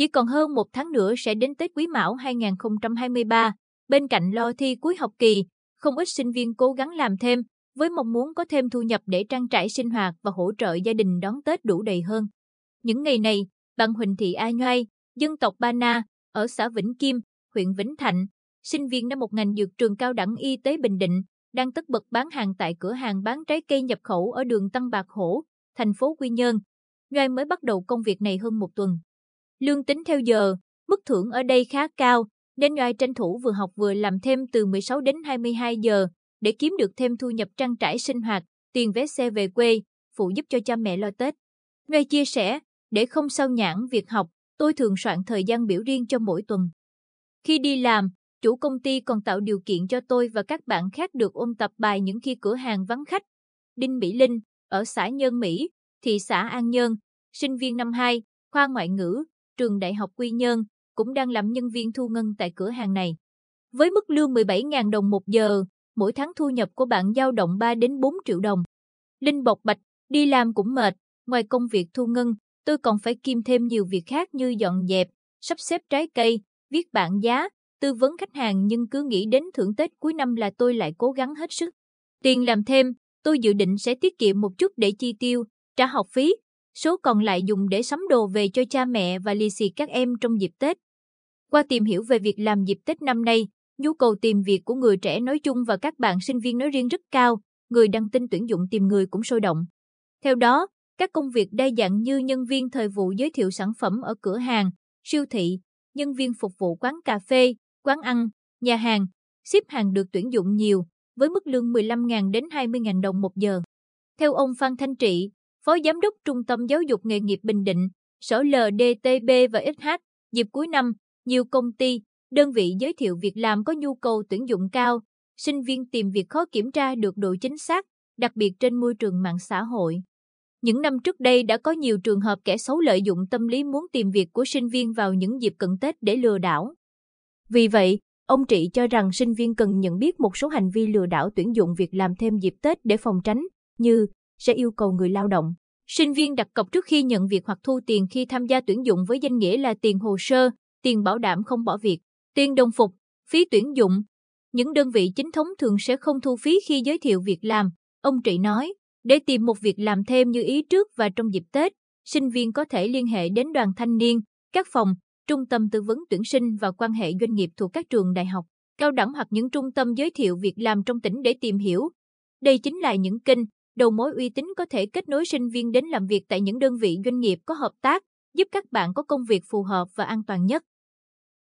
chỉ còn hơn một tháng nữa sẽ đến Tết Quý Mão 2023, bên cạnh lo thi cuối học kỳ, không ít sinh viên cố gắng làm thêm, với mong muốn có thêm thu nhập để trang trải sinh hoạt và hỗ trợ gia đình đón Tết đủ đầy hơn. Những ngày này, bạn Huỳnh Thị A Nhoai, dân tộc Ba Na, ở xã Vĩnh Kim, huyện Vĩnh Thạnh, sinh viên năm một ngành dược trường cao đẳng y tế Bình Định, đang tất bật bán hàng tại cửa hàng bán trái cây nhập khẩu ở đường Tăng Bạc Hổ, thành phố Quy Nhơn. Nhoai mới bắt đầu công việc này hơn một tuần. Lương tính theo giờ, mức thưởng ở đây khá cao, nên Nhoai tranh thủ vừa học vừa làm thêm từ 16 đến 22 giờ để kiếm được thêm thu nhập trang trải sinh hoạt, tiền vé xe về quê, phụ giúp cho cha mẹ lo Tết. Nhoai chia sẻ, để không sao nhãn việc học, tôi thường soạn thời gian biểu riêng cho mỗi tuần. Khi đi làm, chủ công ty còn tạo điều kiện cho tôi và các bạn khác được ôn tập bài những khi cửa hàng vắng khách. Đinh Mỹ Linh, ở xã Nhân Mỹ, thị xã An Nhơn, sinh viên năm 2, khoa ngoại ngữ, trường Đại học Quy Nhơn, cũng đang làm nhân viên thu ngân tại cửa hàng này. Với mức lương 17.000 đồng một giờ, mỗi tháng thu nhập của bạn dao động 3 đến 4 triệu đồng. Linh bộc bạch, đi làm cũng mệt, ngoài công việc thu ngân, tôi còn phải kiêm thêm nhiều việc khác như dọn dẹp, sắp xếp trái cây, viết bảng giá, tư vấn khách hàng nhưng cứ nghĩ đến thưởng Tết cuối năm là tôi lại cố gắng hết sức. Tiền làm thêm, tôi dự định sẽ tiết kiệm một chút để chi tiêu, trả học phí, số còn lại dùng để sắm đồ về cho cha mẹ và lì xì các em trong dịp Tết. Qua tìm hiểu về việc làm dịp Tết năm nay, nhu cầu tìm việc của người trẻ nói chung và các bạn sinh viên nói riêng rất cao, người đăng tin tuyển dụng tìm người cũng sôi động. Theo đó, các công việc đa dạng như nhân viên thời vụ giới thiệu sản phẩm ở cửa hàng, siêu thị, nhân viên phục vụ quán cà phê, quán ăn, nhà hàng, ship hàng được tuyển dụng nhiều, với mức lương 15.000 đến 20.000 đồng một giờ. Theo ông Phan Thanh Trị, Phó Giám đốc Trung tâm Giáo dục Nghề nghiệp Bình Định, Sở LDTB và XH, dịp cuối năm, nhiều công ty, đơn vị giới thiệu việc làm có nhu cầu tuyển dụng cao, sinh viên tìm việc khó kiểm tra được độ chính xác, đặc biệt trên môi trường mạng xã hội. Những năm trước đây đã có nhiều trường hợp kẻ xấu lợi dụng tâm lý muốn tìm việc của sinh viên vào những dịp cận Tết để lừa đảo. Vì vậy, ông Trị cho rằng sinh viên cần nhận biết một số hành vi lừa đảo tuyển dụng việc làm thêm dịp Tết để phòng tránh, như sẽ yêu cầu người lao động. Sinh viên đặt cọc trước khi nhận việc hoặc thu tiền khi tham gia tuyển dụng với danh nghĩa là tiền hồ sơ, tiền bảo đảm không bỏ việc, tiền đồng phục, phí tuyển dụng. Những đơn vị chính thống thường sẽ không thu phí khi giới thiệu việc làm, ông Trị nói. Để tìm một việc làm thêm như ý trước và trong dịp Tết, sinh viên có thể liên hệ đến đoàn thanh niên, các phòng, trung tâm tư vấn tuyển sinh và quan hệ doanh nghiệp thuộc các trường đại học, cao đẳng hoặc những trung tâm giới thiệu việc làm trong tỉnh để tìm hiểu. Đây chính là những kênh, đầu mối uy tín có thể kết nối sinh viên đến làm việc tại những đơn vị doanh nghiệp có hợp tác, giúp các bạn có công việc phù hợp và an toàn nhất.